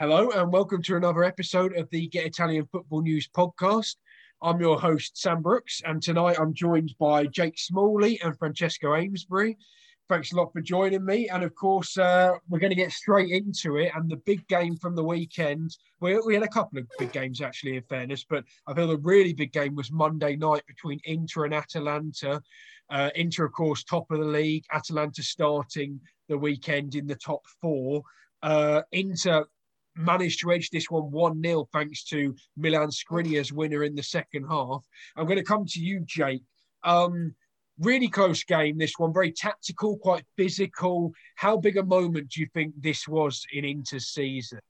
Hello, and welcome to another episode of the Get Italian Football News podcast. I'm your host, Sam Brooks, and tonight I'm joined by Jake Smalley and Francesco Amesbury. Thanks a lot for joining me. And of course, uh, we're going to get straight into it. And the big game from the weekend, we, we had a couple of big games actually, in fairness, but I feel the really big game was Monday night between Inter and Atalanta. Uh, Inter, of course, top of the league. Atalanta starting the weekend in the top four. Uh, Inter managed to edge this one 1 0 thanks to Milan Skriniar's winner in the second half. I'm going to come to you, Jake. Um, really close game, this one, very tactical, quite physical. How big a moment do you think this was in Inter's season?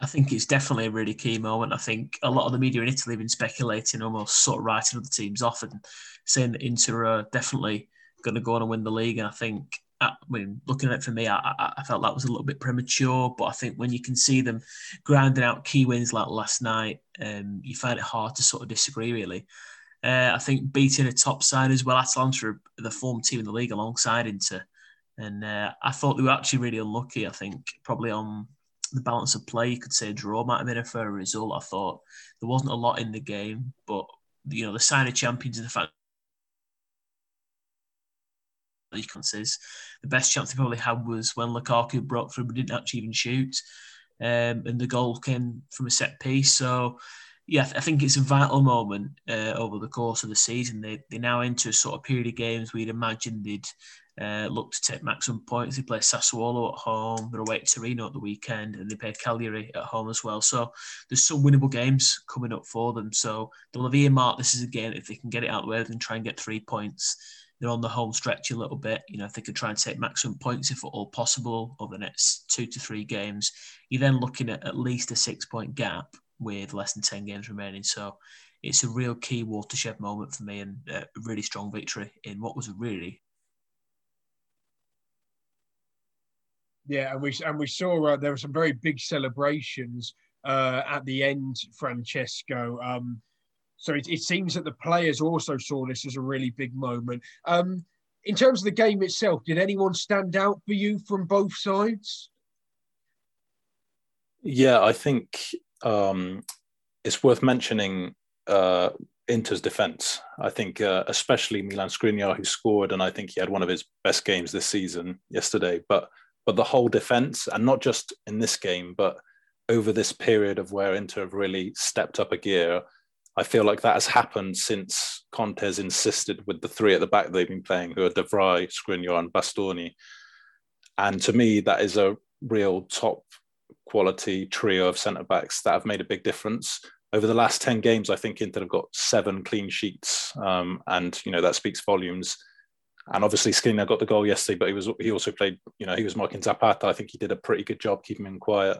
I think it's definitely a really key moment. I think a lot of the media in Italy have been speculating, almost sort of writing other teams off and saying that Inter are definitely going to go on and win the league. And I think, I mean, looking at it for me, I, I, felt that was a little bit premature. But I think when you can see them grinding out key wins like last night, um, you find it hard to sort of disagree, really. Uh, I think beating a top side as well, Atalanta, the form team in the league alongside Inter. And uh, I thought they were actually really unlucky. I think probably on the balance of play, you could say a draw might have been a fair result. I thought there wasn't a lot in the game, but you know the sign of champions and the fact the best chance they probably had was when Lukaku broke through but didn't actually even shoot, um, and the goal came from a set piece. So yeah, I think it's a vital moment uh, over the course of the season. They, they're now into a sort of period of games we'd imagine they'd uh, look to take maximum points. They play Sassuolo at home, they're away to Torino at the weekend, and they play Cagliari at home as well. So there's some winnable games coming up for them. So they'll have earmarked this is a game if they can get it out the way and try and get three points. They're on the home stretch a little bit. You know, if they could try and take maximum points if at all possible over the next two to three games, you're then looking at at least a six point gap with less than 10 games remaining. So it's a real key watershed moment for me and a really strong victory in what was really yeah and we and we saw uh, there were some very big celebrations uh, at the end francesco um, so it, it, seems that the players also saw this as a really big moment um, in terms of the game itself did anyone stand out for you from both sides yeah i think um, it's worth mentioning uh, Inter's defence. I think, uh, especially Milan Skriniar, who scored, and I think he had one of his best games this season yesterday. But but the whole defence, and not just in this game, but over this period of where Inter have really stepped up a gear, I feel like that has happened since Conte's insisted with the three at the back they've been playing, who are De Vrij, Skriniar, and Bastoni. And to me, that is a real top quality trio of centre backs that have made a big difference. Over the last 10 games, I think Inter have got seven clean sheets. Um, and, you know, that speaks volumes. And obviously Skriniar got the goal yesterday, but he was he also played, you know, he was marking Zapata. I think he did a pretty good job keeping him quiet.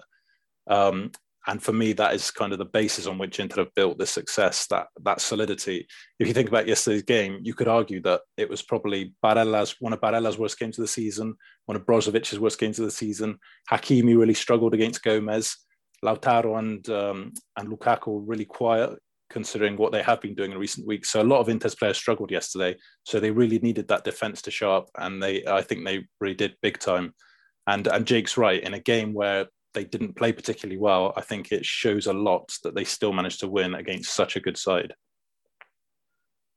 Um, and for me, that is kind of the basis on which Inter have built this success, that that solidity. If you think about yesterday's game, you could argue that it was probably Barella's one of Barella's worst games of the season, one of Brozovic's worst games of the season. Hakimi really struggled against Gomez. Lautaro and um, and Lukaku really quiet, considering what they have been doing in recent weeks. So a lot of Inter's players struggled yesterday. So they really needed that defense to show up, and they I think they really did big time. And and Jake's right in a game where they didn't play particularly well, I think it shows a lot that they still managed to win against such a good side.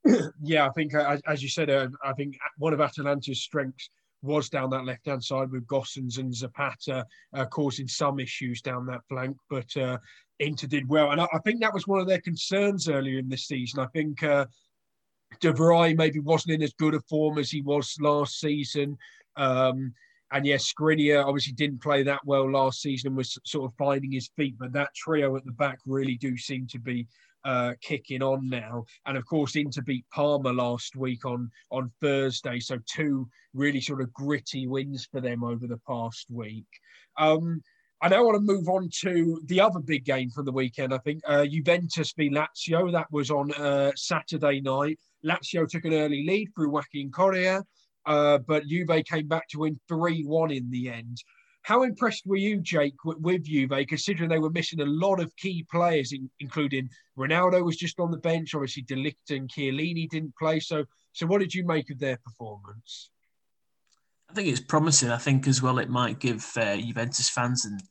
yeah, I think uh, as you said, uh, I think one of Atalanta's strengths was down that left hand side with Gosens and Zapata uh, causing some issues down that flank, but uh, Inter did well, and I, I, think that was one of their concerns earlier in the season. I think. Uh, De Vrij maybe wasn't in as good a form as he was last season. Um, and yes, Skriniar obviously didn't play that well last season and was sort of finding his feet, but that trio at the back really do seem to be uh, kicking on now. And of course, Inter beat Parma last week on on Thursday, so two really sort of gritty wins for them over the past week. Um, I now want to move on to the other big game from the weekend. I think uh, Juventus v Lazio. That was on uh, Saturday night. Lazio took an early lead through Joaquin Correa. Uh, but Juve came back to win 3 1 in the end. How impressed were you, Jake, with, with Juve, considering they were missing a lot of key players, in, including Ronaldo was just on the bench. Obviously, De Ligt and Chiellini didn't play. So, so what did you make of their performance? I think it's promising. I think as well it might give uh, Juventus fans and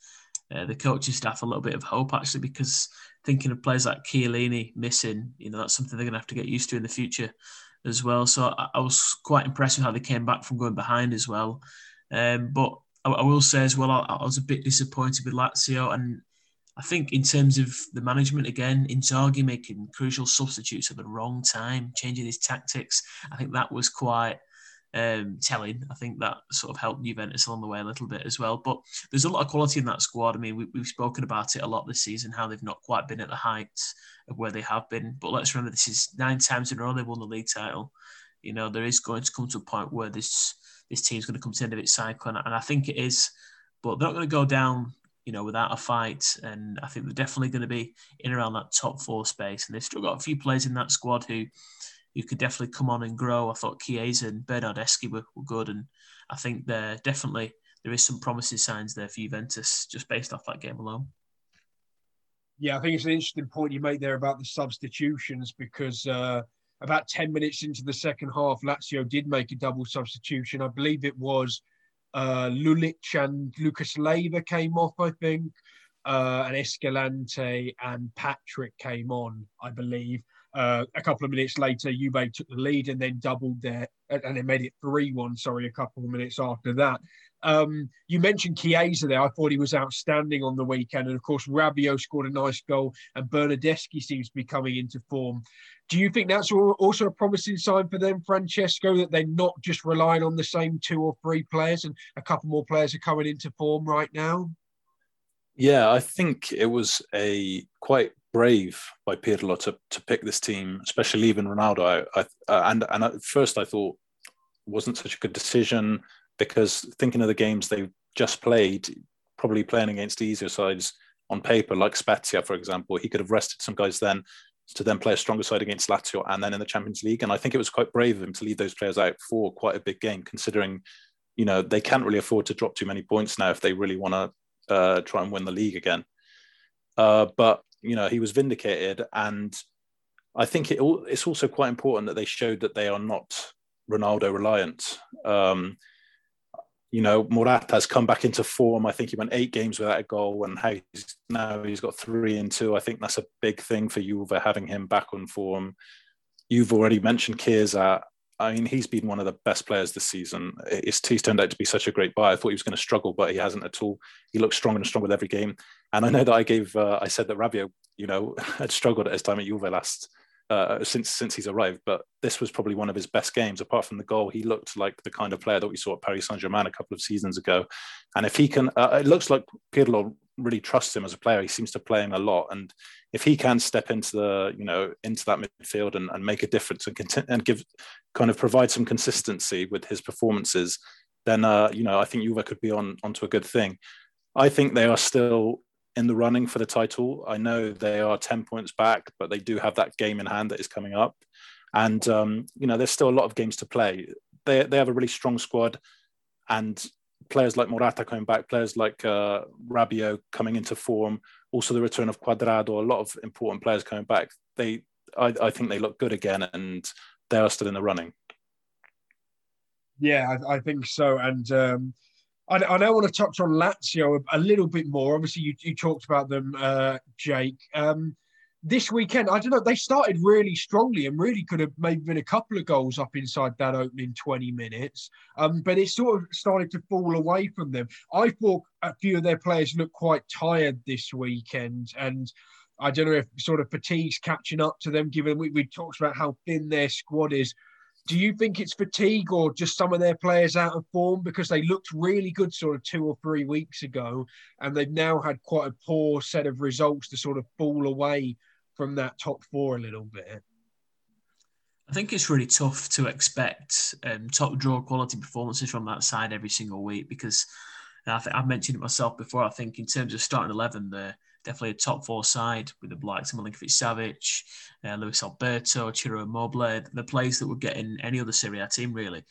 uh, the coaching staff a little bit of hope actually because thinking of players like Chiellini missing, you know, that's something they're going to have to get used to in the future as well. So I, I was quite impressed with how they came back from going behind as well. Um, but I, I, will say as well, I, I, was a bit disappointed with Lazio, and I think in terms of the management again, Inzaghi making crucial substitutes at the wrong time, changing his tactics. I think that was quite um, telling. I think that sort of helped Juventus along the way a little bit as well. But there's a lot of quality in that squad. I mean, we, have spoken about it a lot this season, how they've not quite been at the heights of where they have been. But let's remember, this is nine times in a row they've won the league title. You know, there is going to come to a point where this this team's going to come to the end of its cycle, and, and I think it is. But they're not going to go down, you know, without a fight. And I think they're definitely going to be in around that top four space. And they've still got a few players in that squad who who could definitely come on and grow. I thought Chiesa and Bernardeschi were, were good, and I think there definitely there is some promising signs there for Juventus just based off that game alone. Yeah, I think it's an interesting point you made there about the substitutions because uh, about 10 minutes into the second half, Lazio did make a double substitution. I believe it was uh, Lulic and Lucas Leiva came off, I think, uh, and Escalante and Patrick came on, I believe. Uh, a couple of minutes later, Juve took the lead and then doubled there, and they made it 3 1, sorry, a couple of minutes after that. Um, you mentioned Chiesa there. I thought he was outstanding on the weekend. And of course, Rabiot scored a nice goal, and Bernardeschi seems to be coming into form. Do you think that's also a promising sign for them, Francesco, that they're not just relying on the same two or three players and a couple more players are coming into form right now? Yeah, I think it was a quite brave by Pirlo to, to pick this team, especially leaving Ronaldo. I, I, uh, and and at first I thought wasn't such a good decision because thinking of the games they just played, probably playing against easier sides on paper, like Spezia, for example, he could have rested some guys then to then play a stronger side against Lazio and then in the Champions League. And I think it was quite brave of him to leave those players out for quite a big game, considering, you know, they can't really afford to drop too many points now if they really want to uh, try and win the league again. Uh, but you know he was vindicated, and I think it, it's also quite important that they showed that they are not Ronaldo reliant. Um, you know, Morata has come back into form. I think he went eight games without a goal, and how he's now he's got three and two. I think that's a big thing for Juve having him back on form. You've already mentioned Chiesa. I mean, he's been one of the best players this season. It's, he's turned out to be such a great buy. I thought he was going to struggle, but he hasn't at all. He looks stronger and stronger with every game. And I know that I gave, uh, I said that Rabiot, you know, had struggled at his time at Juve last uh, since since he's arrived. But this was probably one of his best games. Apart from the goal, he looked like the kind of player that we saw at Paris Saint Germain a couple of seasons ago. And if he can, uh, it looks like Pirlo really trusts him as a player. He seems to play him a lot, and if he can step into the you know into that midfield and, and make a difference and content, and give kind of provide some consistency with his performances, then uh, you know I think Juve could be on onto a good thing. I think they are still in the running for the title. I know they are ten points back, but they do have that game in hand that is coming up, and um, you know there's still a lot of games to play. They they have a really strong squad, and players like Morata coming back, players like uh, Rabiot coming into form, also the return of Cuadrado, a lot of important players coming back. They, I, I think they look good again, and they are still in the running. Yeah, I, I think so. And um, I, I now want to touch on Lazio a, a little bit more. Obviously, you, you talked about them, uh, Jake. Um, this weekend, I don't know, they started really strongly and really could have maybe been a couple of goals up inside that opening 20 minutes. Um, but it sort of started to fall away from them. I thought a few of their players looked quite tired this weekend. And I don't know if sort of fatigue's catching up to them, given we, we talked about how thin their squad is. Do you think it's fatigue or just some of their players out of form because they looked really good sort of two or three weeks ago and they've now had quite a poor set of results to sort of fall away from that top four a little bit? I think it's really tough to expect um, top draw quality performances from that side every single week because I think I've mentioned it myself before. I think in terms of starting eleven, they're definitely a top four side with the likes of Milinkovic Savic, uh, Luis Alberto, Ciro Immobile, the players that would get in any other Serie A team really.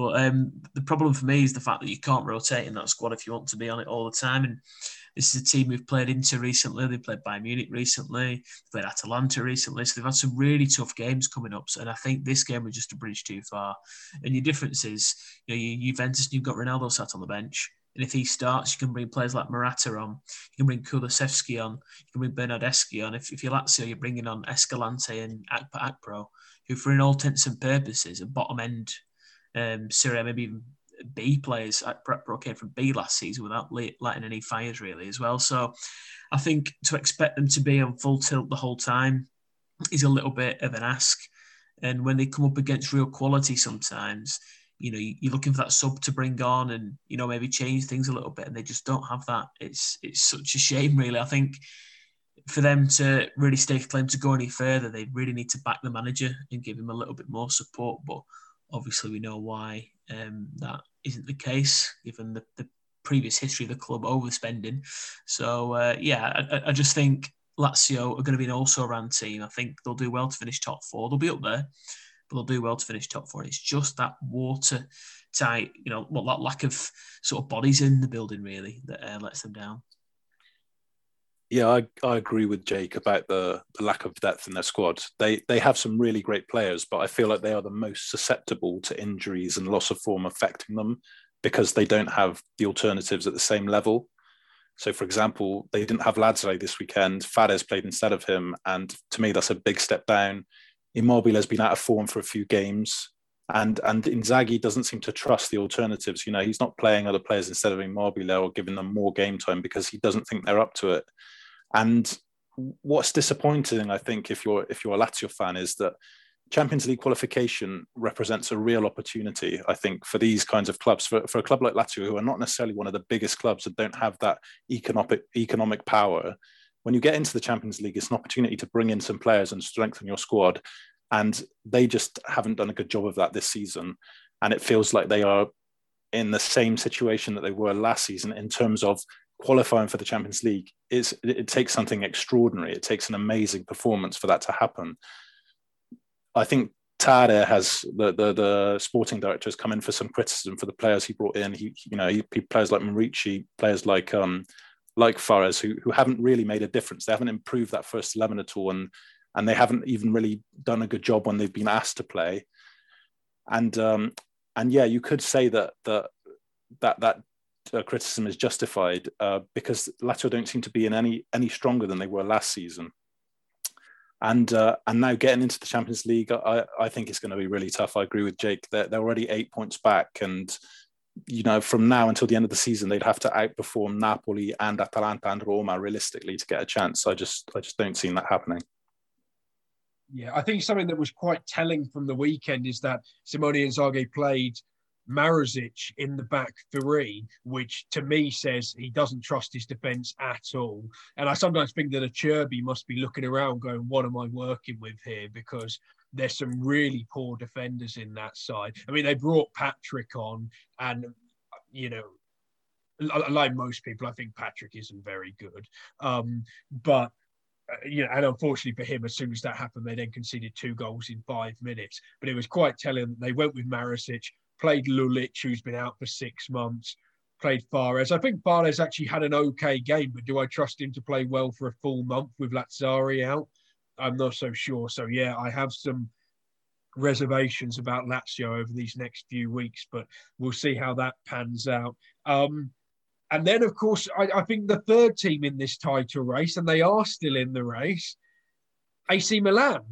But um, the problem for me is the fact that you can't rotate in that squad if you want to be on it all the time. And this is a team we've played into recently. They played Bayern Munich recently. They played Atalanta recently. So they've had some really tough games coming up. And I think this game was just a bridge too far. And your difference is, you know, you Juventus, you've got Ronaldo sat on the bench. And if he starts, you can bring players like Morata on, you can bring Kulusevski on, you can bring Bernardeschi on. If, if you're Lazio, you're bringing on Escalante and Akpa Akpro, who, for all intents and purposes, are bottom end um, Serie maybe even B players. Akpa came from B last season without letting any fires really as well. So I think to expect them to be on full tilt the whole time is a little bit of an ask. And when they come up against real quality, sometimes you know you're looking for that sub to bring on and you know maybe change things a little bit, and they just don't have that. It's it's such a shame, really. I think for them to really stake a claim to go any further, they really need to back the manager and give him a little bit more support. But obviously, we know why um, that isn't the case, given the, the previous history of the club overspending. So uh, yeah, I, I, just think Lazio are going to be an also-ran team. I think they'll do well to finish top four. They'll be up there, but they'll do well to finish top four. It's just that water tight, you know, well, that lack of sort of bodies in the building really that uh, lets them down. Yeah, I, I agree with Jake about the, the lack of depth in their squad. They they have some really great players, but I feel like they are the most susceptible to injuries and loss of form affecting them because they don't have the alternatives at the same level. So, for example, they didn't have Lazzari this weekend. Fares played instead of him, and to me, that's a big step down. Immobile has been out of form for a few games, and and Inzaghi doesn't seem to trust the alternatives. You know, he's not playing other players instead of Immobile or giving them more game time because he doesn't think they're up to it. And what's disappointing, I think, if you're if you're a Lazio fan, is that Champions League qualification represents a real opportunity, I think, for these kinds of clubs. For, for a club like Lazio, who are not necessarily one of the biggest clubs and don't have that economic economic power, when you get into the Champions League, it's an opportunity to bring in some players and strengthen your squad. And they just haven't done a good job of that this season. And it feels like they are in the same situation that they were last season in terms of qualifying for the Champions League. It's, it takes something extraordinary. It takes an amazing performance for that to happen. I think Tare has the, the, the sporting director has come in for some criticism for the players he brought in. He you know he, players like Muriqi, players like um like Fares who who haven't really made a difference. They haven't improved that first eleven at all, and and they haven't even really done a good job when they've been asked to play. And um and yeah, you could say that that that that uh, criticism is justified uh, because Lazio don't seem to be in any any stronger than they were last season and uh, and now getting into the Champions League, I, I think it's going to be really tough. I agree with Jake. They're, they're already eight points back, and you know from now until the end of the season, they'd have to outperform Napoli and Atalanta and Roma realistically to get a chance. I just I just don't see that happening. Yeah, I think something that was quite telling from the weekend is that Simone Inzaghi played Marusic in the back three, which to me says he doesn't trust his defence at all. And I sometimes think that Acerbi must be looking around going, what am I working with here? Because there's some really poor defenders in that side. I mean, they brought Patrick on, and, you know, like most people, I think Patrick isn't very good. Um, but uh, you know, and unfortunately for him, as soon as that happened, they then conceded two goals in five minutes. But it was quite telling. that They went with Marusic, played Lulic, who's been out for six months, played Fares. I think Fares actually had an okay game, but do I trust him to play well for a full month with Lazzari out? I'm not so sure. So, yeah, I have some reservations about Lazio over these next few weeks, but we'll see how that pans out. Um, and then, of course, I, I think the third team in this title race, and they are still in the race, AC Milan.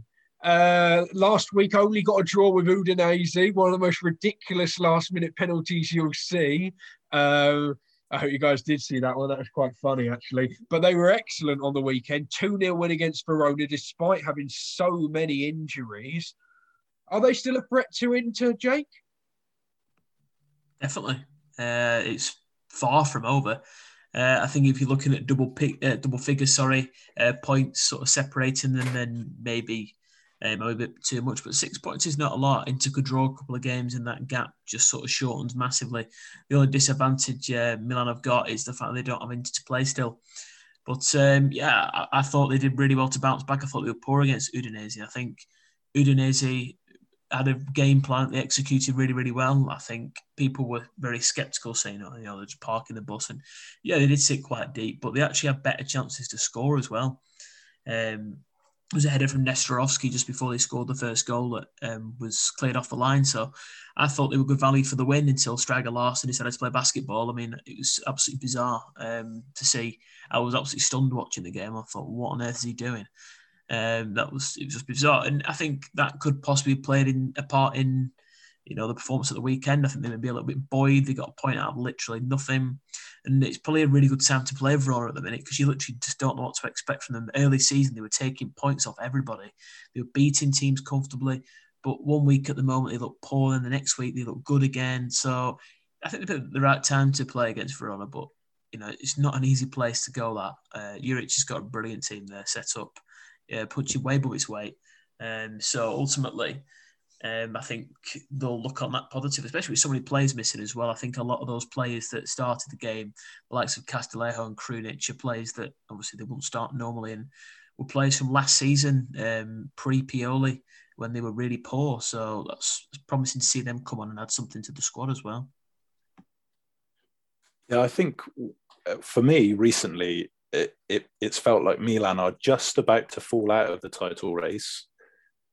Uh, last week only got a draw with Udinese, one of the most ridiculous last minute penalties you'll see. Uh, I hope you guys did see that one. That was quite funny, actually. But they were excellent on the weekend. 2 0 win against Verona, despite having so many injuries. Are they still a threat to Inter, Jake? Definitely. Uh, it's far from over. Uh, I think if you're looking at double pick, uh, double figures, sorry, uh, points sort of separating them, then maybe um, a bit too much, but six points is not a lot. Inter could draw a couple of games, and that gap just sort of shortens massively. The only disadvantage uh, Milan have got is the fact they don't have Inter to play still. But um, yeah, I, I, thought they did really well to bounce back. I thought they were poor against Udinese. I think Udinese had a game plan they executed really, really well. I think people were very sceptical, saying, "Oh, you know, they're just parking the bus," and yeah, they did sit quite deep, but they actually had better chances to score as well. Um, was a header from Nestorovski just before they scored the first goal that um, was cleared off the line. So I thought they were good value for the win until Stryger Larsen decided to play basketball. I mean, it was absolutely bizarre um, to see. I was absolutely stunned watching the game. I thought, what on earth is he doing? Um, that was it was just bizarre, and I think that could possibly played in a part in you know, the performance at the weekend. I think they may be a little bit buoyed. They got a point out of literally nothing. And it's probably a really good time to play Verona at the minute because you literally just don't know what to expect from them. Early season, they were taking points off everybody. They were beating teams comfortably. But one week at the moment, they look poor. And the next week, they look good again. So I think they're the right time to play against Verona. But, you know, it's not an easy place to go that. Uh, has got a brilliant team there set up, uh, you way above its weight. Um, so ultimately, um, I think they'll look on that positive, especially with so many players missing as well. I think a lot of those players that started the game, the likes of Castillejo and Krunic, are players that obviously they won't start normally and were players from last season, um, pre Pioli, when they were really poor. So that's promising to see them come on and add something to the squad as well. Yeah, I think uh, for me recently, it, it, it's felt like Milan are just about to fall out of the title race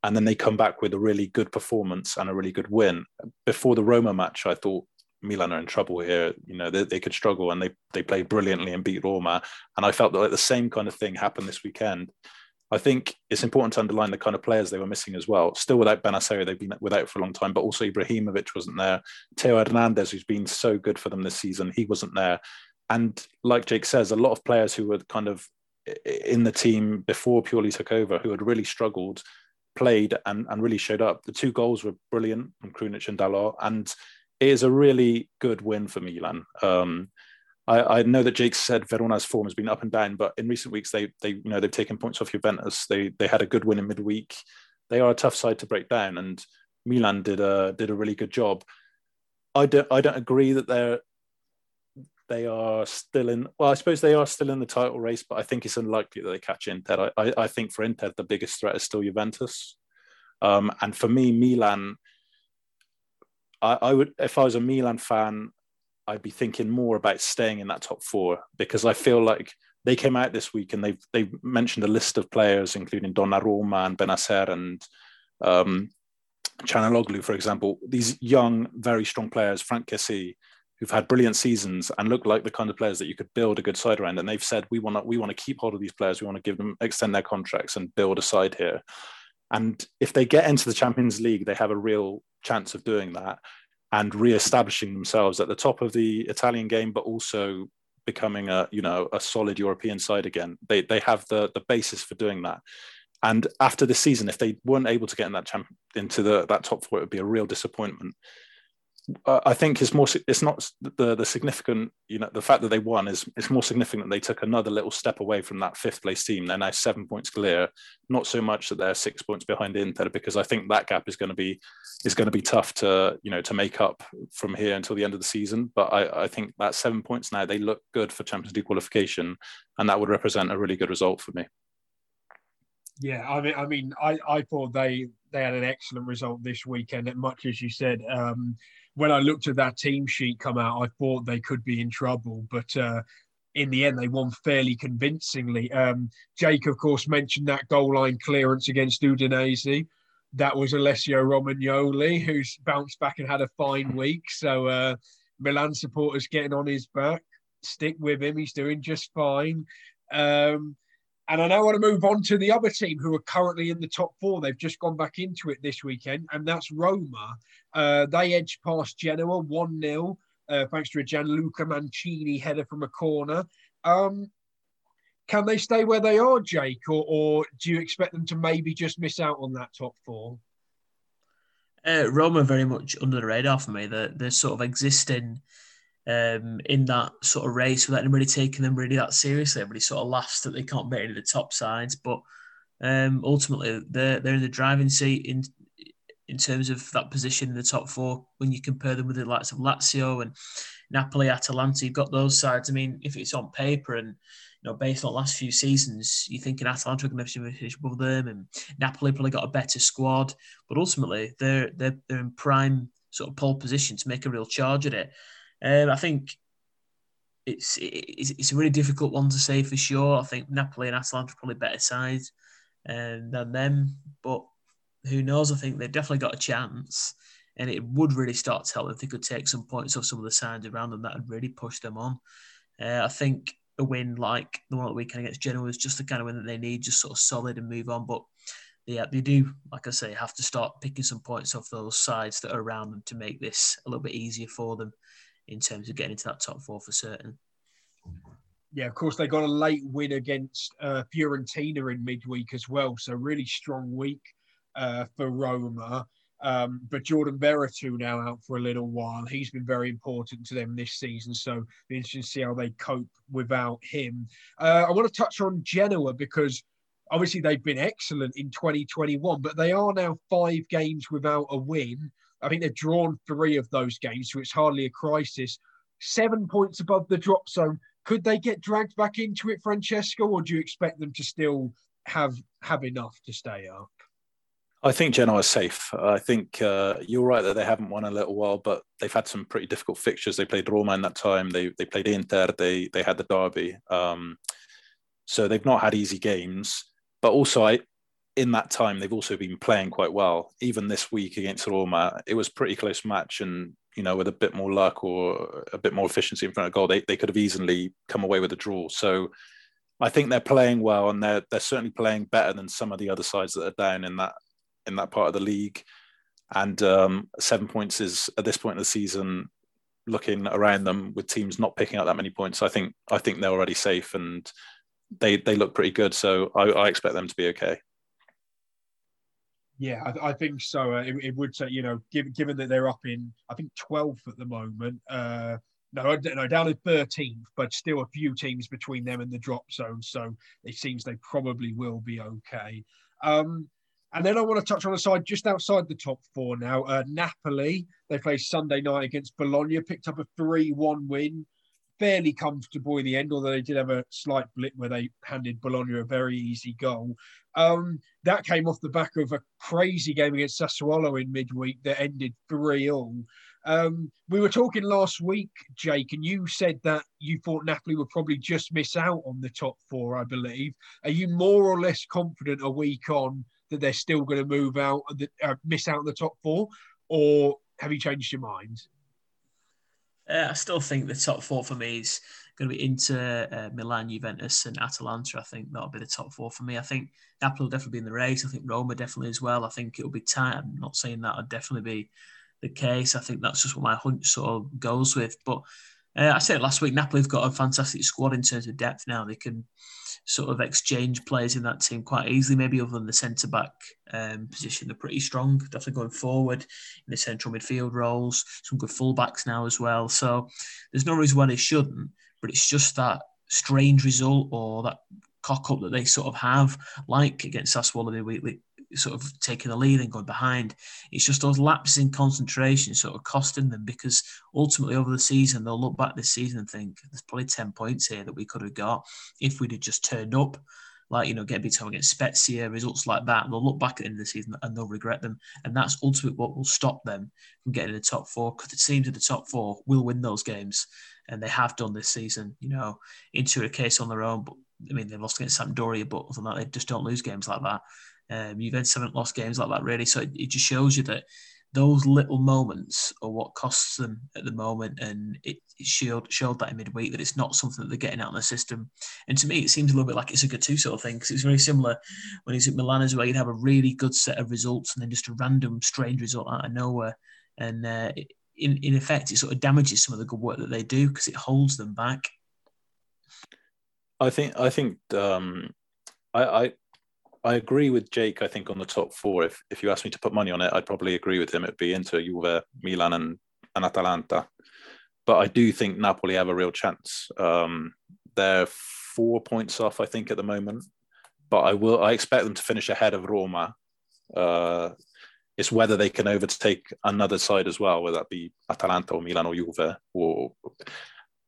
and then they come back with a really good performance and a really good win. Before the Roma match, I thought Milan are in trouble here. You know, they, they could struggle and they they played brilliantly and beat Roma. And I felt that like the same kind of thing happened this weekend. I think it's important to underline the kind of players they were missing as well. Still without Bennacer, they've been without for a long time, but also Ibrahimovic wasn't there. Theo Hernandez, who's been so good for them this season, he wasn't there. And like Jake says, a lot of players who were kind of in the team before Pioli took over, who had really struggled, played and, and really showed up. The two goals were brilliant from Krunic and Dalot, and it is a really good win for Milan. Um, I, I, know that Jake said Verona's form has been up and down, but in recent weeks they they you know they've taken points off Juventus. They they had a good win in midweek. They are a tough side to break down, and Milan did a did a really good job. I don't I don't agree that they're they are still in. Well, I suppose they are still in the title race, but I think it's unlikely that they catch Inter. I, I think for Inter, the biggest threat is still Juventus. Um, and for me, Milan, I, I would, if I was a Milan fan, I'd be thinking more about staying in that top four because I feel like they came out this week and they they mentioned a list of players, including Donnarumma and Bennacer and um, for example. These young, very strong players, Franck Kessie, who've had brilliant seasons and look like the kind of players that you could build a good side around. And they've said we want to we want to keep hold of these players. We want to give them extend their contracts and build a side here. And if they get into the Champions League, they have a real chance of doing that and re-establishing themselves at the top of the Italian game, but also becoming a you know a solid European side again. They they have the the basis for doing that. And after the season, if they weren't able to get in that champ into the that top four, it would be a real disappointment. I think it's more. It's not the the significant. You know, the fact that they won is it's more significant. They took another little step away from that fifth place team. They're now seven points clear. Not so much that they're six points behind Inter, because I think that gap is going to be is going to be tough to you know to make up from here until the end of the season. But I, I think that seven points now they look good for Champions League qualification, and that would represent a really good result for me. Yeah, I mean, I mean, I, I thought they they had an excellent result this weekend. Much as you said, um, when I looked at that team sheet come out, I thought they could be in trouble, but uh, in the end, they won fairly convincingly. Um, Jake, of course, mentioned that goal line clearance against Udinese. That was Alessio Romagnoli, who's bounced back and had a fine week. So uh, Milan supporters getting on his back. Stick with him; he's doing just fine. Um, and I now want to move on to the other team who are currently in the top four. They've just gone back into it this weekend, and that's Roma. Uh, they edged past Genoa 1 0, uh, thanks to a Gianluca Mancini header from a corner. Um, can they stay where they are, Jake, or, or, do you expect them to maybe just miss out on that top four? Uh, Roma very much under the radar for me. They're, they're sort of existing um, in that sort of race without anybody taking them really that seriously. Everybody sort of laughs that they can't beat any of the top sides, but um, ultimately they're they're in the driving seat in in terms of that position in the top four. When you compare them with the likes of Lazio and Napoli, Atalanta, you've got those sides. I mean, if it's on paper and you know, based on the last few seasons, you think thinking Atalanta to finish above them, and Napoli probably got a better squad. But ultimately, they're they're they're in prime sort of pole position to make a real charge at it. Um, I think it's, it's it's a really difficult one to say for sure. I think Napoli and Atalanta are probably better sides. and than them. But who knows? I think they've definitely got a chance, and it would really start to help if they could take some points off some of the sides around them that would really push them on. Uh, I think a win like the one at the weekend against Genoa is just the kind of win that they need, just sort of solid and move on. But yeah, they do, like I say, have to start picking some points off those sides that are around them to make this a little bit easier for them in terms of getting into that top four for certain. Yeah, of course, they got a late win against uh, Fiorentina in midweek as well. So, really strong week uh, for Roma. Um, but Jordan Veretout now out for a little while. He's been very important to them this season. So, be interesting to see how they cope without him. Uh, I want to touch on Genoa because obviously they've been excellent in 2021, but they are now five games without a win. I think they've drawn three of those games, so it's hardly a crisis. Seven points above the drop zone. Could they get dragged back into it, Francesco, or do you expect them to still have have enough to stay up? I think Genoa is safe. I think uh, you're right that they haven't won a little while, but they've had some pretty difficult fixtures. They played Roma in that time. They they played Inter. They they had the derby. Um, so they've not had easy games. But also, I in that time they've also been playing quite well. Even this week against Roma, it was pretty close match, and you know with a bit more luck or a bit more efficiency in front of goal, they, they could have easily come away with a draw. So I think they're playing well, and they're they're certainly playing better than some of the other sides that are down in that in that part of the league. And um, seven points is at this point in the season, looking around them with teams not picking up that many points. I think I think they're already safe, and they they look pretty good. So I, I expect them to be okay. Yeah, I, I think so. Uh, it, it, would say, you know, given, given that they're up in, I think, 12th at the moment. Uh, no, no, down at 13th, but still a few teams between them and the drop zone. So it seems they probably will be okay. Um, and then I want to touch on a side just outside the top four now. Uh, Napoli, they played Sunday night against Bologna, picked up a 3 1 win. Fairly comfortable in the end, although they did have a slight blip where they handed Bologna a very easy goal. Um, that came off the back of a crazy game against Sassuolo in midweek that ended 3 0. Um, we were talking last week, Jake, and you said that you thought Napoli would probably just miss out on the top four, I believe. Are you more or less confident a week on that they're still going to move out, uh, miss out on the top four, or have you changed your mind? Uh, I still think the top four for me is going to be Inter, uh, Milan, Juventus, and Atalanta. I think that'll be the top four for me. I think Napoli will definitely be in the race. I think Roma definitely as well. I think it'll be tight. I'm not saying that would definitely be the case. I think that's just what my hunch sort of goes with. But uh, I said last week, Napoli have got a fantastic squad in terms of depth now. They can sort of exchange players in that team quite easily, maybe other than the centre back um, position. They're pretty strong, definitely going forward in the central midfield roles, some good fullbacks now as well. So there's no reason why they shouldn't, but it's just that strange result or that cock up that they sort of have, like against Sassuolo the week, sort of taking the lead and going behind. It's just those lapses in concentration sort of costing them because ultimately over the season they'll look back this season and think there's probably ten points here that we could have got if we'd have just turned up. Like you know, get a beat home against Spezia, results like that. They'll look back at the end of the season and they'll regret them, and that's ultimately what will stop them from getting in the top four. Because the teams that the top four will win those games, and they have done this season. You know, into a case on their own, but I mean, they've lost against Sampdoria, but other than that, they just don't lose games like that. Um, Juventus haven't lost games like that really, so it, it, just shows you that those little moments are what costs them at the moment, and it, it showed showed that in midweek that it's not something that they're getting out of the system. And to me, it seems a little bit like it's a Gattuso sort of thing because it's very similar when he's at Milan as well. You'd have a really good set of results, and then just a random strange result out of nowhere, and uh, in in effect, it sort of damages some of the good work that they do because it holds them back. I think I think um, I, I I agree with Jake. I think on the top four, if if you ask me to put money on it, I'd probably agree with him. It'd be Inter, Juve, Milan, and, and Atalanta. But I do think Napoli have a real chance. Um, they're four points off, I think, at the moment. But I will. I expect them to finish ahead of Roma. Uh, it's whether they can overtake another side as well, whether that be Atalanta or Milan or Juve. Or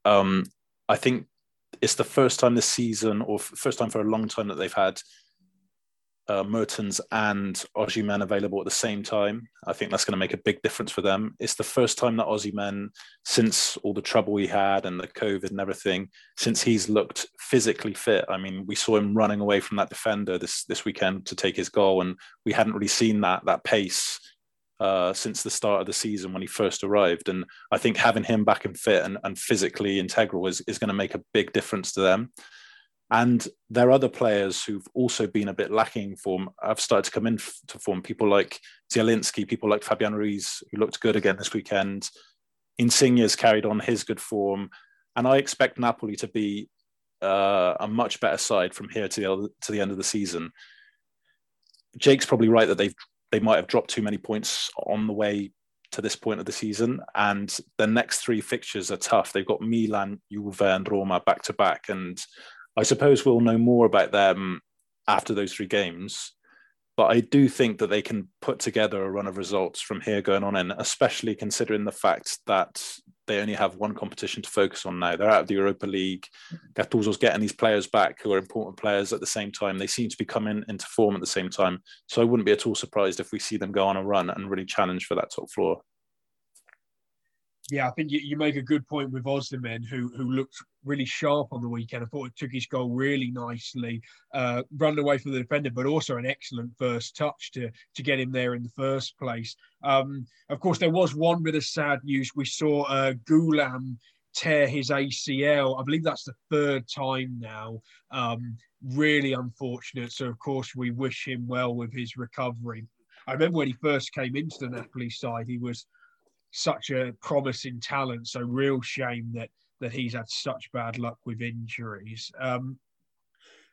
um, I think it's the first time this season, or first time for a long time, that they've had uh, Mertens and Osimhen available at the same time. I think that's going to make a big difference for them. It's the first time that Osimhen, since all the trouble he had and the COVID and everything, since he's looked physically fit. I mean, we saw him running away from that defender this this weekend to take his goal, and we hadn't really seen that that pace uh, since the start of the season when he first arrived. And I think having him back and fit and, and physically integral is, is going to make a big difference to them. And there are other players who've also been a bit lacking form. I've started to come in to form. People like Zielinski, people like Fabian Ruiz, who looked good again this weekend. Insigne's carried on his good form. And I expect Napoli to be uh, a much better side from here to the, to the end of the season. Jake's probably right that they've they might have dropped too many points on the way to this point of the season. And the next three fixtures are tough. They've got Milan, Juve, and Roma back to back. And I suppose we'll know more about them after those three games. But I do think that they can put together a run of results from here going on in, especially considering the fact that they only have one competition to focus on now. They're out of the Europa League. Gattuso's getting these players back who are important players at the same time. They seem to be coming into form at the same time. So I wouldn't be at all surprised if we see them go on a run and really challenge for that top floor yeah, I think you, you, make a good point with Osimhen, who who looked really sharp on the weekend. I thought it took his goal really nicely, uh, running away from the defender, but also an excellent first touch to to get him there in the first place. Um, of course, there was one bit of sad news. We saw uh, Ghoulam tear his ACL. I believe that's the third time now. Um, really unfortunate. So of course we wish him well with his recovery. I remember when he first came into the Napoli side, he was such a promising talent. So real shame that that he's had such bad luck with injuries. Um,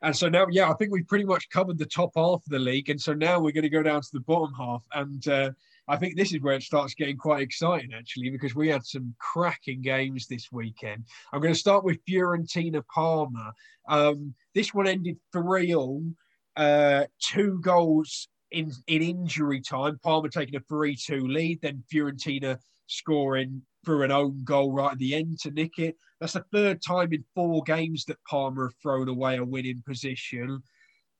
and so now, yeah, I think we've pretty much covered the top half of the league, and so now we're going to go down to the bottom half, and uh, I think this is where it starts getting quite exciting actually, because we had some cracking games this weekend. I'm going to start with Fiorentina Parma. Um, this one ended three all, uh, two goals in in injury time. Parma taking a three two lead, then Fiorentina scoring through an own goal right at the end to nick it. That's the third time in four games that Parma have thrown away a winning position.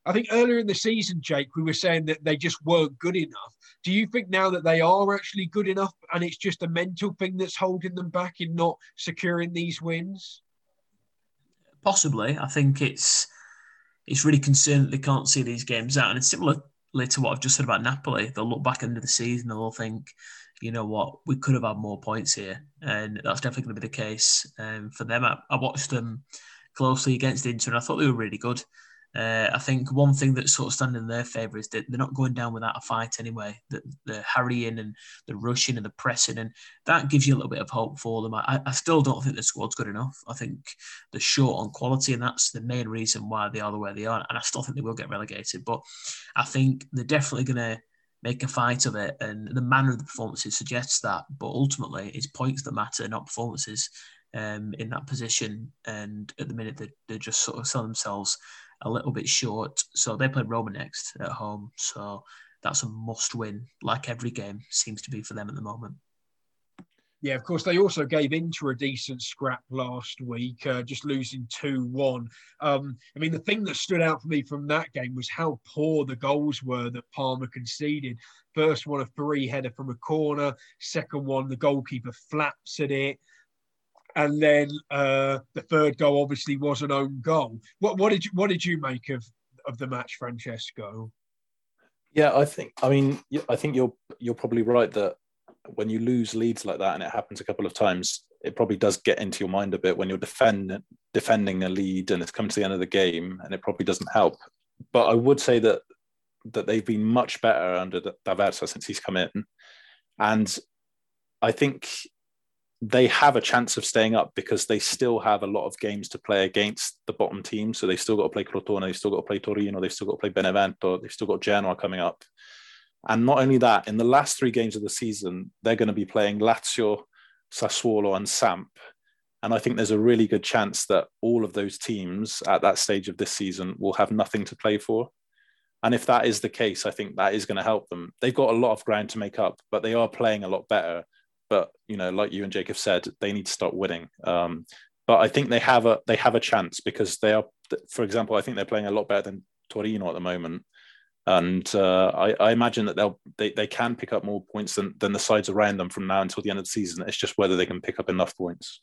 I think earlier in the season, Jake, we were saying that they just weren't good enough. Do you think now that they are actually good enough and it's just a mental thing that's holding them back in not securing these wins? Possibly. I think it's it's really concerned that they can't see these games out. And it's similar to what I've just said about Napoli. They'll look back into the season and they'll think, you know what, we could have had more points here, and that's definitely going to be the case um, for them. I, I, watched them closely against Inter, and I thought they were really good. Uh, I think one thing that's sort of standing in their favour is that they're not going down without a fight anyway. The, the harrying and the rushing and the pressing, and that gives you a little bit of hope for them. I, I still don't think the squad's good enough. I think they're short on quality, and that's the main reason why they are the way they are. And I still think they will get relegated, but I think they're definitely going to make a fight of it, and the manner of the performances suggests that. But ultimately, it's points that matter, not performances. Um, in that position, and at the minute they're, they're just sort of selling themselves a little bit short. So they play Roma next at home, so that's a must win, like every game seems to be for them at the moment. Yeah, of course, they also gave Inter a decent scrap last week, uh, just losing 2 1. Um, I mean, the thing that stood out for me from that game was how poor the goals were that Parma conceded. First one, a three header from a corner. Second one, the goalkeeper flaps at it. And then uh, the third goal obviously was an own goal. What, what did you what did you make of, of the match, Francesco? Yeah, I think I mean I think you're you're probably right that when you lose leads like that, and it happens a couple of times, it probably does get into your mind a bit when you're defend, defending a lead and it's come to the end of the game, and it probably doesn't help. But I would say that that they've been much better under D'Aversa since he's come in, and I think they have a chance of staying up because they still have a lot of games to play against the bottom team. So they've still got to play Crotone, they've still got to play Torino, they've still got to play Benevento, they've still got Genoa coming up. And not only that, in the last three games of the season, they're going to be playing Lazio, Sassuolo, and Samp. And I think there's a really good chance that all of those teams at that stage of this season will have nothing to play for. And if that is the case, I think that is going to help them. They've got a lot of ground to make up, but they are playing a lot better. But you know, like you and have said, they need to start winning. Um, but I think they have a they have a chance because they are, for example, I think they're playing a lot better than Torino at the moment And uh, I, I, imagine that they'll they, they can pick up more points than, than the sides around them from now until the end of the season. It's just whether they can pick up enough points.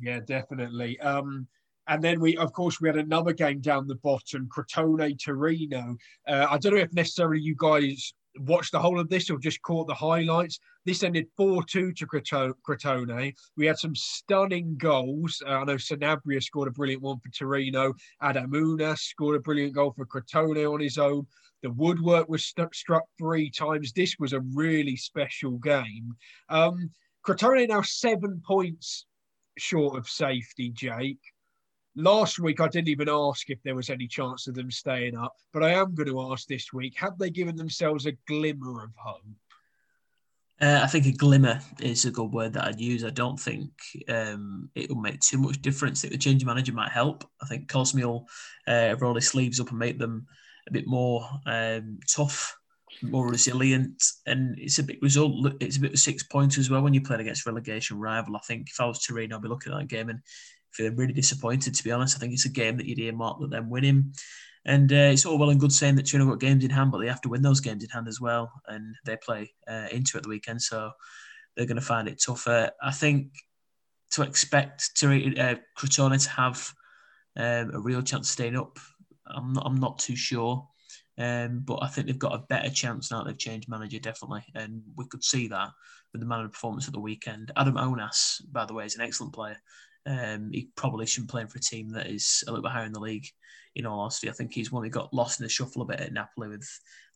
Yeah, definitely. Um, and then we, of course, we had another game down the bottom, Crotone Torino. Uh, I don't know if necessarily you guys watched the whole of this or just caught the highlights. This ended 4 2 to Crotone. We had some stunning goals. Uh, I know Sanabria scored a brilliant one for Torino. Adam Ounas scored a brilliant goal for Crotone on his own. The woodwork was st- struck three times. This was a really special game. Um, Crotone now seven points short of safety, Jake. Last week, I didn't even ask if there was any chance of them staying up, but I am going to ask this week have they given themselves a glimmer of hope? Uh, I think a glimmer is a good word that I'd use. I don't think um, it will make too much difference. I think the change of manager might help. I think Cosmi will uh, roll his sleeves up and make them a bit more um, tough, more resilient, and it's a big result. It's a bit of six points as well when you play against relegation rival. I think if I was Torino, I'd be looking at that game and feeling really disappointed, to be honest. I think it's a game that you'd earmark that them winning. And uh, it's all well and good saying that Torino got games in hand, but they have to win those games in hand as well. And they play uh, into it the weekend, so they're going to find it tougher. I think to expect to, uh, Crotone to have um, a real chance of staying up, I'm not, I'm not too sure. Um, but I think they've got a better chance now they've changed manager, definitely. And we could see that with the manner of performance at the weekend. Adam Ounas, by the way, is an excellent player. Um, he probably shouldn't play for a team that is a little bit higher in the league. In all honesty, I think he's one who got lost in the shuffle a bit at Napoli with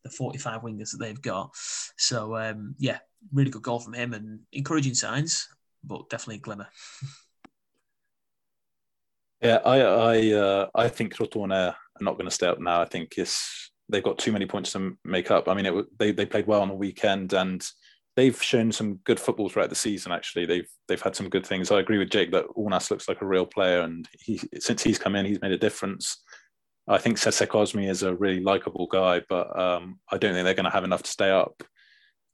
the 45 wingers that they've got. So um, yeah, really good goal from him and encouraging signs, but definitely a glimmer. Yeah, I I uh, I think Crotone are not going to stay up now. I think it's they've got too many points to make up. I mean, it, they they played well on the weekend and they've shown some good football throughout the season. Actually, they've they've had some good things. I agree with Jake that Ounas looks like a real player, and he since he's come in, he's made a difference. I think Serse Cosmi is a really likable guy, but um, I don't think they're going to have enough to stay up.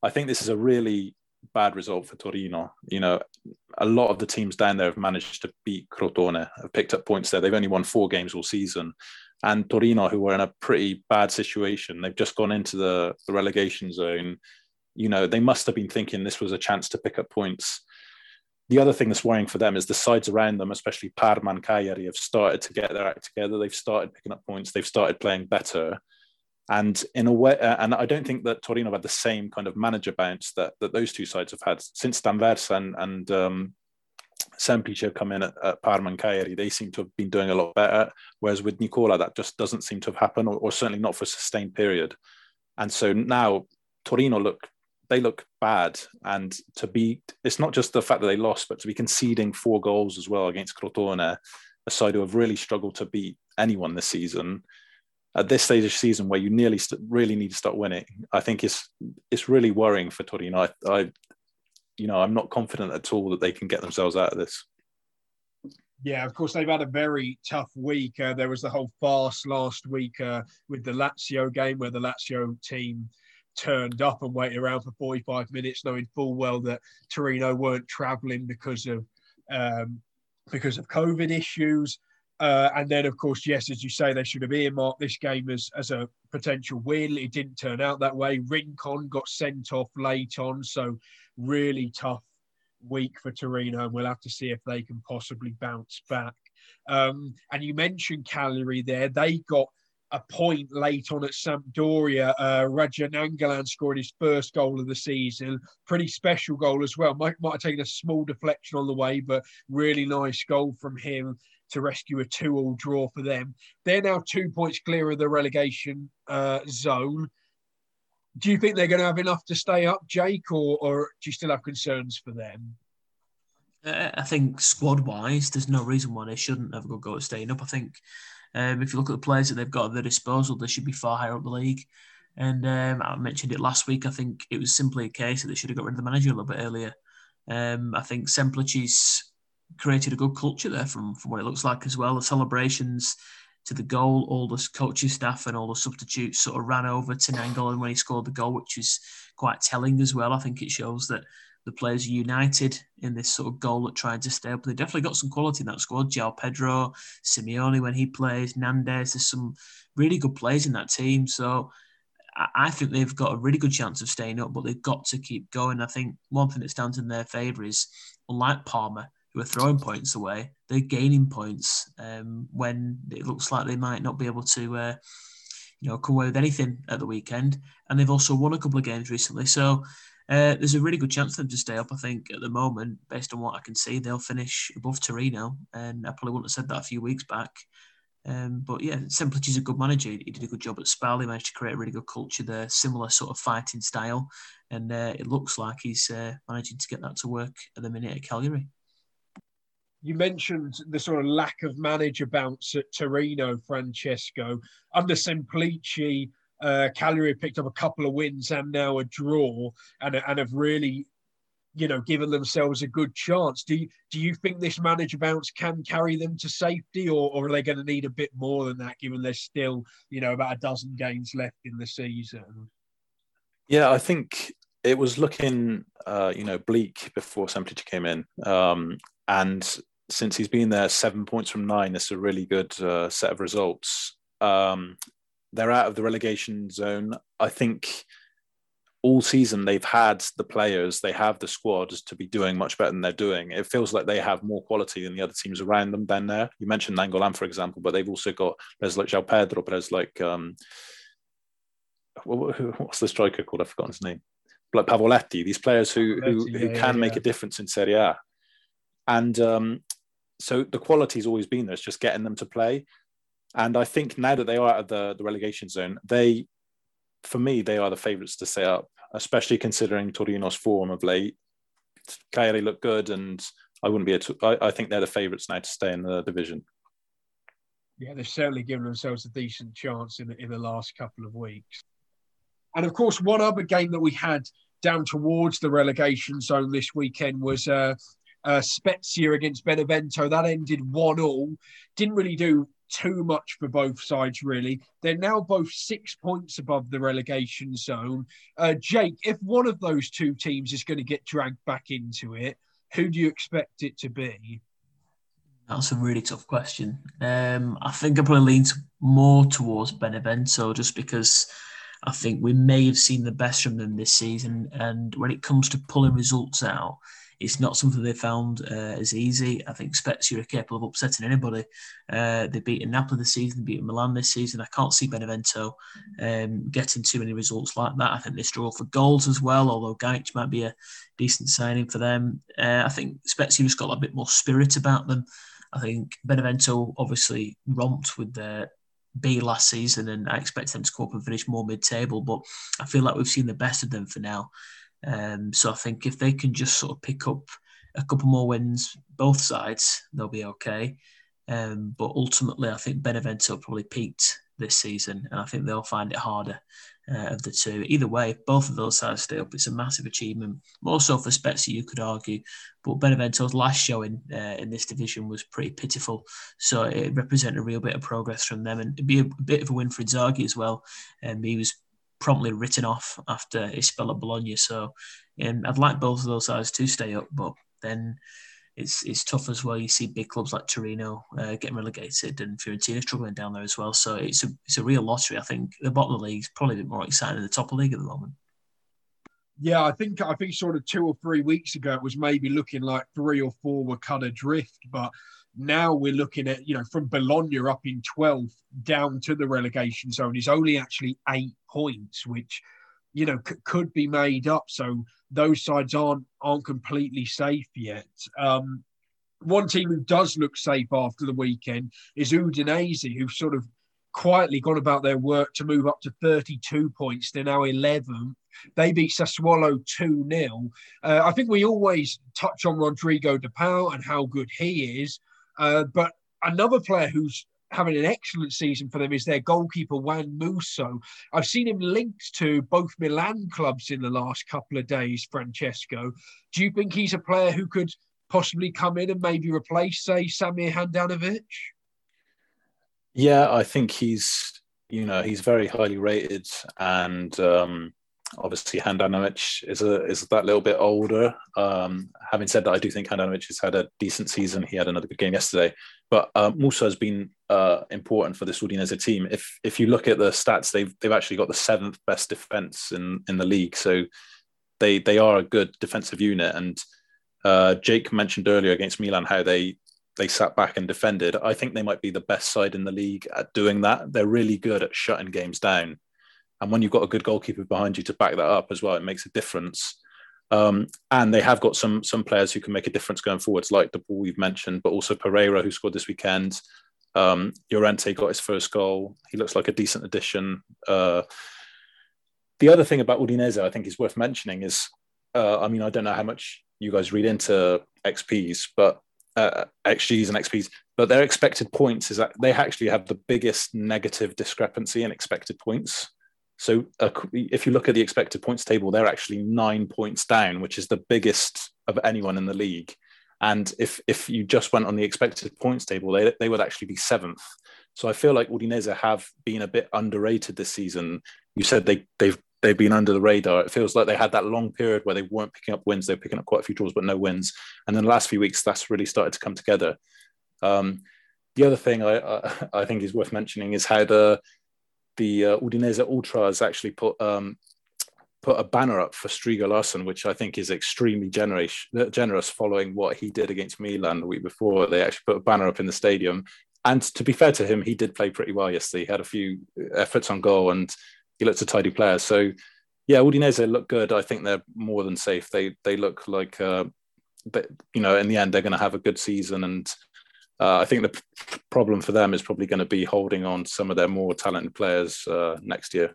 I think this is a really bad result for Torino. You know, a lot of the teams down there have managed to beat Crotone, have picked up points there. They've only won four games all season. And Torino, who were in a pretty bad situation, they've just gone into the, the relegation zone you know, they must have been thinking this was a chance to pick up points. The other thing that's worrying for them is the sides around them, especially Parma and Cagliari, have started to get their act together. They've started picking up points. They've started playing better. And in a way, uh, and I don't think that Torino have had the same kind of manager bounce that, that those two sides have had since D'Anversa and, and um, Semplici have come in at, at Parma and Cagliari. They seem to have been doing a lot better. Whereas with Nicola, that just doesn't seem to have happened, or, or certainly not for a sustained period. And so now Torino look they look bad. And to be, it's not just the fact that they lost, but to be conceding four goals as well against Crotone, a side who have really struggled to beat anyone this season. At this stage of season, where you nearly st- really need to start winning, I think it's it's really worrying for Torino. I, I, you know, I'm not confident at all that they can get themselves out of this. Yeah, of course, they've had a very tough week. Uh, there was the whole farce last week uh, with the Lazio game where the Lazio team turned up and waited around for 45 minutes, knowing full well that Torino weren't travelling because of um, because of COVID issues. Uh, and then, of course, yes, as you say, they should have earmarked this game as, as a potential win. It didn't turn out that way. Rincon got sent off late on, so really tough week for Torino, and we'll have to see if they can possibly bounce back. Um, and you mentioned Cagliari there; they got a point late on at Sampdoria. Uh, Radja Nainggolan scored his first goal of the season. Pretty special goal as well. Might, might have taken a small deflection on the way, but really nice goal from him to rescue a two-all draw for them. They're now two points clear of the relegation uh, zone. Do you think they're going to have enough to stay up, Jake, or, or do you still have concerns for them? Uh, I think squad-wise, there's no reason why they shouldn't have a good go at staying up. I think um, if you look at the players that they've got at their disposal, they should be far higher up the league. And um, I mentioned it last week. I think it was simply a case that they should have got rid of the manager a little bit earlier. Um, I think Semplici's created a good culture there from, from what it looks like as well. The celebrations to the goal, all the coaching staff and all the substitutes sort of ran over to Nainggolan when he scored the goal, which is quite telling as well. I think it shows that the players united in this sort of goal at trying to stay up. They definitely got some quality in that squad. João Pedro, Simeone when he plays, Nandez. There's some really good players in that team. So I think they've got a really good chance of staying up, but they've got to keep going. I think one thing that stands in their favour is, unlike Parma, who are throwing points away, they're gaining points um, when it looks like they might not be able to, uh, you know, come away with anything at the weekend. And they've also won a couple of games recently, so uh, there's a really good chance for them to stay up. I think at the moment, based on what I can see, they'll finish above Torino, and I probably wouldn't have said that a few weeks back. Um, but yeah, Semplic is a good manager. He did a good job at Spal. He managed to create a really good culture there, similar sort of fighting style, and uh, it looks like he's uh, managing to get that to work at the minute at Cagliari. You mentioned the sort of lack of manager bounce at Torino, Francesco. Under Semplici, uh, picked up a couple of wins and now a draw, and, and have really you know, given themselves a good chance. Do you, do you think this manager bounce can carry them to safety, or, or are they going to need a bit more than that, given there's still, you know, about a dozen games left in the season? Yeah, I think it was looking, uh, you know, bleak before Semplici came in, um, and since he's been there, seven points from nine. It's a really good uh, set of results. Um, they're out of the relegation zone. I think all season they've had the players, they have the squads to be doing much better than they're doing. It feels like they have more quality than the other teams around them than there. You mentioned Nainggolan, for example, but they've also got there's like João Pedro, but there's like um, what's the striker called? I've forgotten his name. Like Pavoletti, these players who who, who yeah, can yeah. make a difference in Serie A, and um, so the quality's always been there. It's just getting them to play. And I think now that they are out of the, the relegation zone, they for me, they are the favourites to stay up, especially considering Torino's form of late. Cagliari look good, and I wouldn't be. A, I, I think they're the favourites now to stay in the division. Yeah, they've certainly given themselves a decent chance in in the last couple of weeks. And of course, one other game that we had down towards the relegation zone this weekend was uh, uh, Spezia against Benevento. That ended one all. Didn't really do too much for both sides, really. They're now both six points above the relegation zone. Uh, Jake, if one of those two teams is going to get dragged back into it, who do you expect it to be? That's a really tough question. Um, I think I probably lean more towards Benevento just because I think we may have seen the best from them this season. And when it comes to pulling results out, it's not something they found uh, as easy. I think Spezia are capable of upsetting anybody. Uh, they beat Napoli this season, beat Milan this season. I can't see Benevento um, getting too many results like that. I think they struggle for goals as well, although Gaich might be a decent signing for them. Uh, I think Spezia just got a bit more spirit about them. I think Benevento obviously romped with their B last season, and I expect them to come up and finish more mid-table. But I feel like we've seen the best of them for now. Um, so I think if they can just sort of pick up a couple more wins, both sides, they'll be okay. Um, but ultimately, I think Benevento probably peaked this season, and I think they'll find it harder uh, of the two. Either way, if both of those sides stay up, it's a massive achievement. More so for Spezia, you could argue, but Benevento's last showing uh, in this division was pretty pitiful. So it represented a real bit of progress from them, and it'd be a, bit of a win for Inzaghi as well. Um, he was promptly written off after his spell at Bologna. So um, I'd like both of those sides to stay up, but then it's it's tough as well. You see big clubs like Torino uh, getting relegated and Fiorentina struggling down there as well. So it's a it's a real lottery. I think the bottom of the league is probably a bit more exciting than the top of the league at the moment. Yeah, I think I think sort of two or three weeks ago it was maybe looking like three or four were cut adrift, but now we're looking at, you know, from Bologna up in 12th down to the relegation zone is only actually eight points, which, you know, c- could be made up. So those sides aren't aren't completely safe yet. Um, one team who does look safe after the weekend is Udinese, who've sort of quietly gone about their work to move up to 32 points. They're now 11. They beat Sassuolo 2 0. Uh, I think we always touch on Rodrigo De Paul and how good he is. Uh, but another player who's having an excellent season for them is their goalkeeper Juan Musso. I've seen him linked to both Milan clubs in the last couple of days. Francesco, do you think he's a player who could possibly come in and maybe replace, say, Samir Handanovic? Yeah, I think he's you know he's very highly rated and um, obviously, Handanovic is a is that little bit older. Um, having said that, I do think Handanovic has had a decent season. He had another good game yesterday, but uh, Musso has been uh, important for this Udinese team. If if you look at the stats, they've they've actually got the seventh best defense in in the league. So they they are a good defensive unit. And uh, Jake mentioned earlier against Milan how they they sat back and defended. I think they might be the best side in the league at doing that. They're really good at shutting games down. And when you've got a good goalkeeper behind you to back that up as well, it makes a difference. Um, and they have got some some players who can make a difference going forwards, like De Paul we've mentioned, but also Pereyra, who scored this weekend. Um, Llorente got his first goal. He looks like a decent addition. Uh, the other thing about Udinese, I think, is worth mentioning is, uh, I mean, I don't know how much you guys read into XPs, but uh, XGs and XPs, but their expected points is that they actually have the biggest negative discrepancy in expected points. So uh, if you look at the expected points table, they're actually nine points down, which is the biggest of anyone in the league. And if if you just went on the expected points table, they, they would actually be seventh. So I feel like Udinese have been a bit underrated this season. You said they they've they've been under the radar. It feels like they had that long period where they weren't picking up wins. They're picking up quite a few draws, but no wins. And then the last few weeks, that's really started to come together. Um, the other thing I, I, I think is worth mentioning is how the the uh, Udinese Ultras actually put um, put a banner up for Stryger Larsen, which I think is extremely generous, generous following what he did against Milan the week before. They actually put a banner up in the stadium. And to be fair to him, he did play pretty well yesterday. He had a few efforts on goal and he looks a tidy player. So, yeah, Udinese look good. I think they're more than safe. They they look like, uh, you know, in the end, they're going to have a good season and uh, I think the p- problem for them is probably going to be holding on some of their more talented players uh, next year.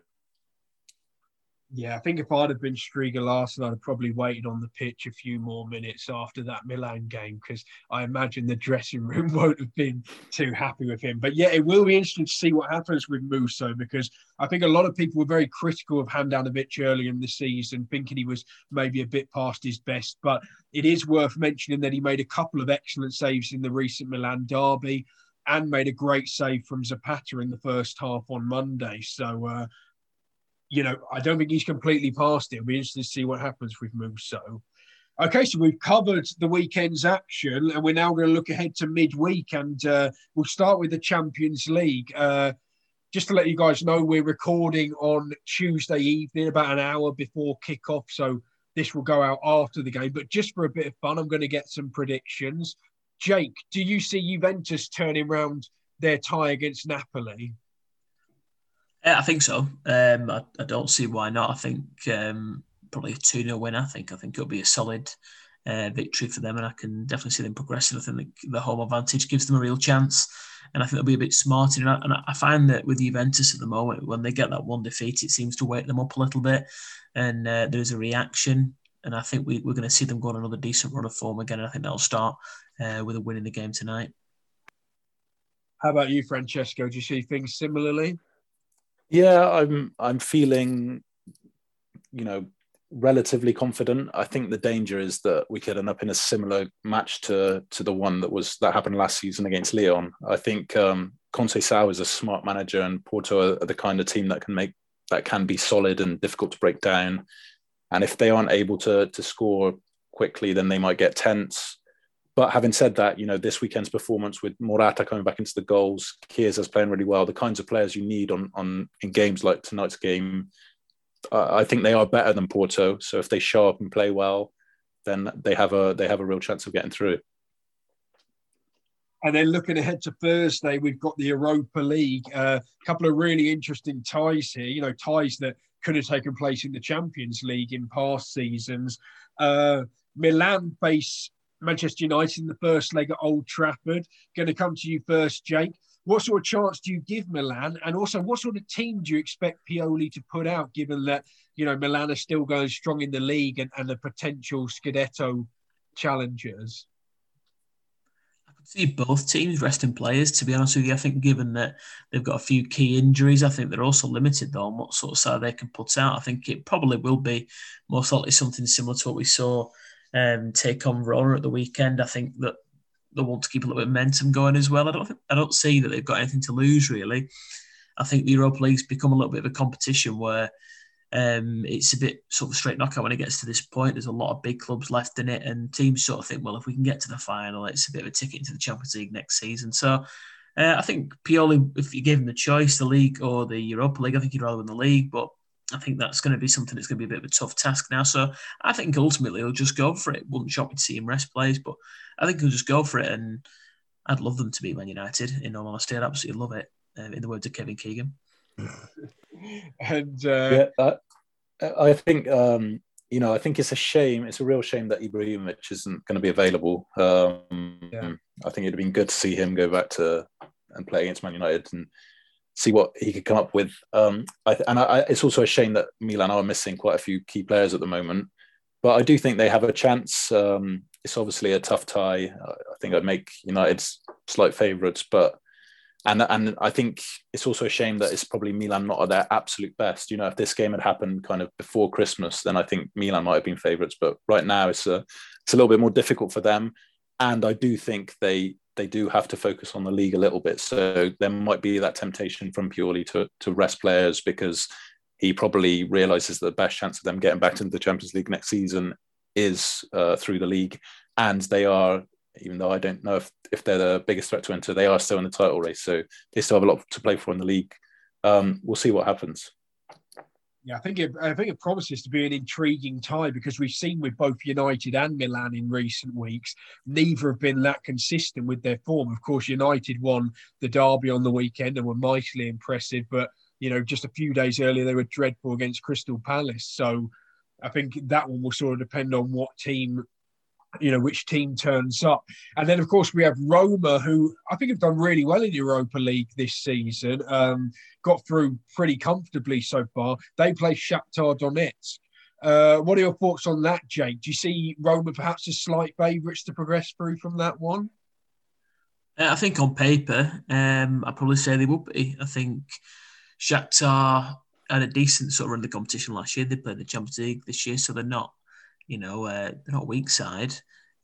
Yeah, I think if I'd have been Stryger Larsen, I'd have probably waited on the pitch a few more minutes after that Milan game because I imagine the dressing room won't have been too happy with him. But yeah, it will be interesting to see what happens with Musso because I think a lot of people were very critical of Handanovic early in the season, thinking he was maybe a bit past his best. But it is worth mentioning that he made a couple of excellent saves in the recent Milan derby and made a great save from Zapata in the first half on Monday. So, uh, you know, I don't think he's completely past it. It'll be interesting to see what happens with Musso. Okay, so we've covered the weekend's action, and we're now going to look ahead to midweek, and uh, we'll start with the Champions League. Uh, just to let you guys know, we're recording on Tuesday evening, about an hour before kickoff, so this will go out after the game. But just for a bit of fun, I'm going to get some predictions. Jake, do you see Juventus turning around their tie against Napoli? Yeah, I think so. Um, I, I, don't see why not. I think um, probably a 2 0 win. I think I think it'll be a solid uh, victory for them, and I can definitely see them progressing. I think the home advantage gives them a real chance, and I think they'll be a bit smarter. And I, and I find that with Juventus at the moment, when they get that one defeat, it seems to wake them up a little bit, and uh, there's a reaction. And I think we, we're going to see them go on another decent run of form again. And I think that'll start uh, with a win in the game tonight. How about you, Francesco? Do you see things similarly? Yeah, I'm I'm feeling, you know, relatively confident. I think the danger is that we could end up in a similar match to to the one that was that happened last season against Lyon. I think um, Conceição is a smart manager, and Porto are the kind of team that can make that can be solid and difficult to break down. And if they aren't able to to score quickly, then they might get tense. But having said that, you know, this weekend's performance with Morata coming back into the goals, Chiesa's playing really well, the kinds of players you need on on in games like tonight's game, I think they are better than Porto. So if they show up and play well, then they have a they have a real chance of getting through. And then looking ahead to Thursday, we've got the Europa League. A uh, couple of really interesting ties here. You know, ties that could have taken place in the Champions League in past seasons. Uh, Milan face Manchester United in the first leg at Old Trafford. Going to come to you first, Jake. What sort of chance do you give Milan? And also, what sort of team do you expect Pioli to put out, given that, you know, Milan are still going strong in the league and, and the potential Scudetto challengers? I could see both teams resting players, to be honest with you. I think, given that they've got a few key injuries, I think they're also limited, though, on what sort of side they can put out. I think it probably will be most likely something similar to what we saw um, take on Verona at the weekend. I think that they want to keep a little bit of momentum going as well. I don't think, I don't see that they've got anything to lose really. I think the Europa League's become a little bit of a competition where um, it's a bit sort of straight knockout when it gets to this point. There's a lot of big clubs left in it, and teams sort of think, well, if we can get to the final, it's a bit of a ticket into the Champions League next season. So uh, I think Pioli, if you gave him the choice, the league or the Europa League, I think he'd rather win the league, but I think that's going to be something that's going to be a bit of a tough task now. So I think ultimately he'll just go for it. Wouldn't shock me to see him rest players, but I think he'll just go for it. And I'd love them to beat Man United. In all honesty, I'd absolutely love it. Um, in the words of Kevin Keegan. and uh... yeah, I think um, you know I think it's a shame. It's a real shame that Ibrahimovic isn't going to be available. Um, yeah. I think it'd have been good to see him go back to and play against Man United and see what he could come up with. Um, I, and I, it's also a shame that Milan are missing quite a few key players at the moment, but I do think they have a chance. Um, it's obviously a tough tie. I think I'd make United's slight favourites, but and and I think it's also a shame that it's probably Milan not at their absolute best. You know, if this game had happened kind of before Christmas, then I think Milan might have been favourites. But right now, it's a it's a little bit more difficult for them, and I do think they they do have to focus on the league a little bit. So there might be that temptation from Pioli to to rest players because he probably realizes that the best chance of them getting back into the Champions League next season is uh, through the league, and they are even though I don't know if, if they're the biggest threat to Inter, they are still in the title race. So they still have a lot to play for in the league. Um, we'll see what happens. Yeah, I think it, I think it promises to be an intriguing tie because we've seen with both United and Milan in recent weeks, neither have been that consistent with their form. Of course, United won the derby on the weekend and were mightily impressive, but you know, just a few days earlier they were dreadful against Crystal Palace. So I think that one will sort of depend on what team you know which team turns up. And then of course we have roma who i think have done really well in europa league this season um, got through pretty comfortably so far. They play shakhtar donetsk. Uh, what are your thoughts on that jake? Do you see roma perhaps as slight favourites to progress through from that one? Uh, i think on paper um, i'd probably say they would be. I think shakhtar had a decent sort of run of the competition last year. They played the champions league this year so they're not you know, uh, they're not weak side,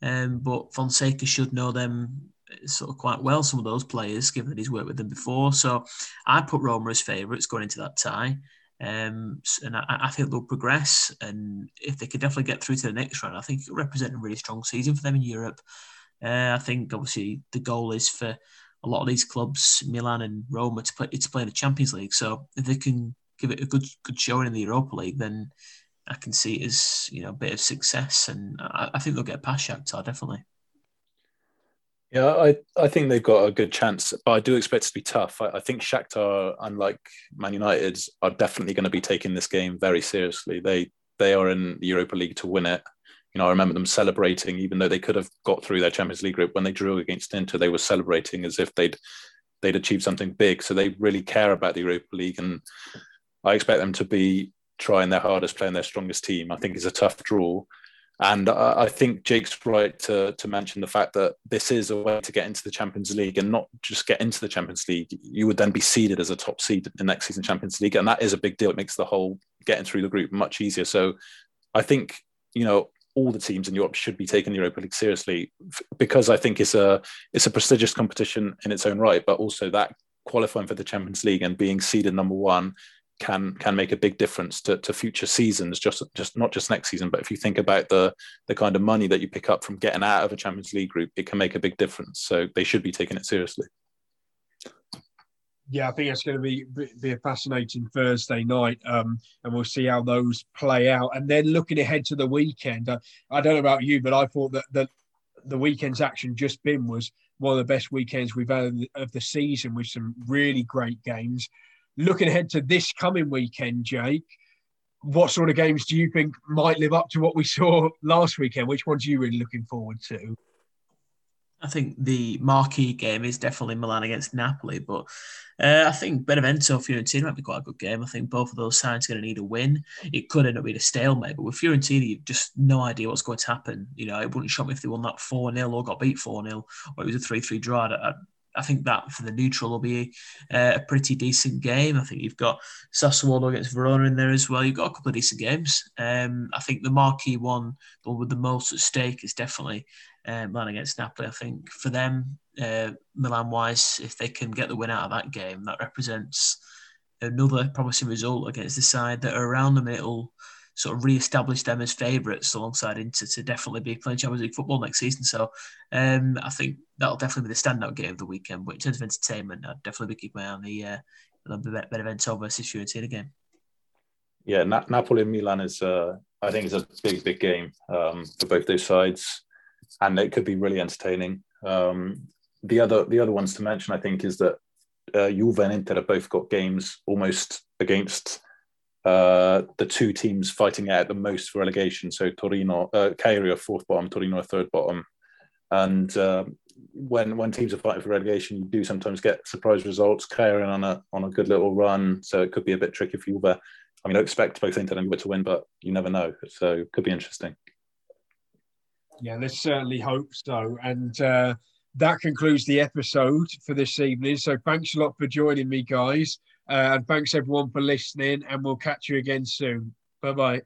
um, but Fonseca should know them uh, sort of quite well. Some of those players, given that he's worked with them before. So I put Roma as favourites going into that tie. Um, and I, I, think they'll progress. And if they could definitely get through to the next round, I think it will represent a really strong season for them in Europe. Uh, I think obviously the goal is for a lot of these clubs, Milan and Roma, to play to play in the Champions League. So if they can give it a good good showing in the Europa League, then I can see it as you know a bit of success, and I, I think they'll get past Shakhtar definitely. Yeah, I, I think they've got a good chance, but I do expect it to be tough. I, I think Shakhtar, unlike Man United, are definitely going to be taking this game very seriously. They they are in the Europa League to win it. You know, I remember them celebrating, even though they could have got through their Champions League group when they drew against Inter. They were celebrating as if they'd they'd achieved something big. So they really care about the Europa League, and I expect them to be trying their hardest, playing their strongest team. I think is a tough draw. And I, think Jake's right to, to mention the fact that this is a way to get into the Champions League and not just get into the Champions League. You would then be seeded as a top seed in next season Champions League. And that is a big deal. It makes the whole getting through the group much easier. So I think, you know, all the teams in Europe should be taking the Europa League seriously because I think it's a it's a prestigious competition in its own right, but also that qualifying for the Champions League and being seeded number one can can make a big difference to, to future seasons just just not just next season but if you think about the the kind of money that you pick up from getting out of a champions league group it can make a big difference. So they should be taking it seriously. Yeah, I think it's going to be be a fascinating Thursday night, um, and we'll see how those play out. And then looking ahead to the weekend, uh, I don't know about you, but I thought that the the weekend's action just been was one of the best weekends we've had of the season, with some really great games looking ahead to this coming weekend, Jake, what sort of games do you think might live up to what we saw last weekend? Which ones are you really looking forward to? I think the marquee game is definitely Milan against Napoli, but uh, I think Benevento Fiorentina might be quite a good game. I think both of those sides are going to need a win. It could end up being a stalemate, but with Fiorentina, you've just no idea what's going to happen. You know, it wouldn't shock me if they won that 4 0 or got beat 4 0 or it was a 3 3 draw. I, I think that for the neutral will be uh, a pretty decent game. I think you've got Sassuolo against Verona in there as well. You've got a couple of decent games. Um, I think the marquee one, the one with the most at stake, is definitely uh, Milan against Napoli. I think for them, uh, Milan wise, if they can get the win out of that game, that represents another promising result against the side that are around them. It'll sort of re-establish them as favourites alongside Inter to definitely be playing Champions League football next season. So um, I think that'll definitely be the standout game of the weekend. But in terms of entertainment, I'd definitely be keeping my eye on the uh, Benevento versus Fiorentina game. Yeah, Na- Napoli and Milan is, uh, I think, is a big, big game um, for both those sides, and it could be really entertaining. Um, the other, the other ones to mention, I think, is that uh, Juve and Inter have both got games almost against uh, the two teams fighting out the most for relegation. So Torino, uh, Cagliari are fourth bottom, Torino are third bottom, and uh, when when teams are fighting for relegation, you do sometimes get surprise results. Cagliari on a on a good little run, so it could be a bit tricky for Juve. I mean, I expect both Inter and Juve to win, but you never know. So it could be interesting. Yeah, let's certainly hope so. And uh, that concludes the episode for this evening. So thanks a lot for joining me, guys. Uh, and thanks everyone for listening. And we'll catch you again soon. Bye bye.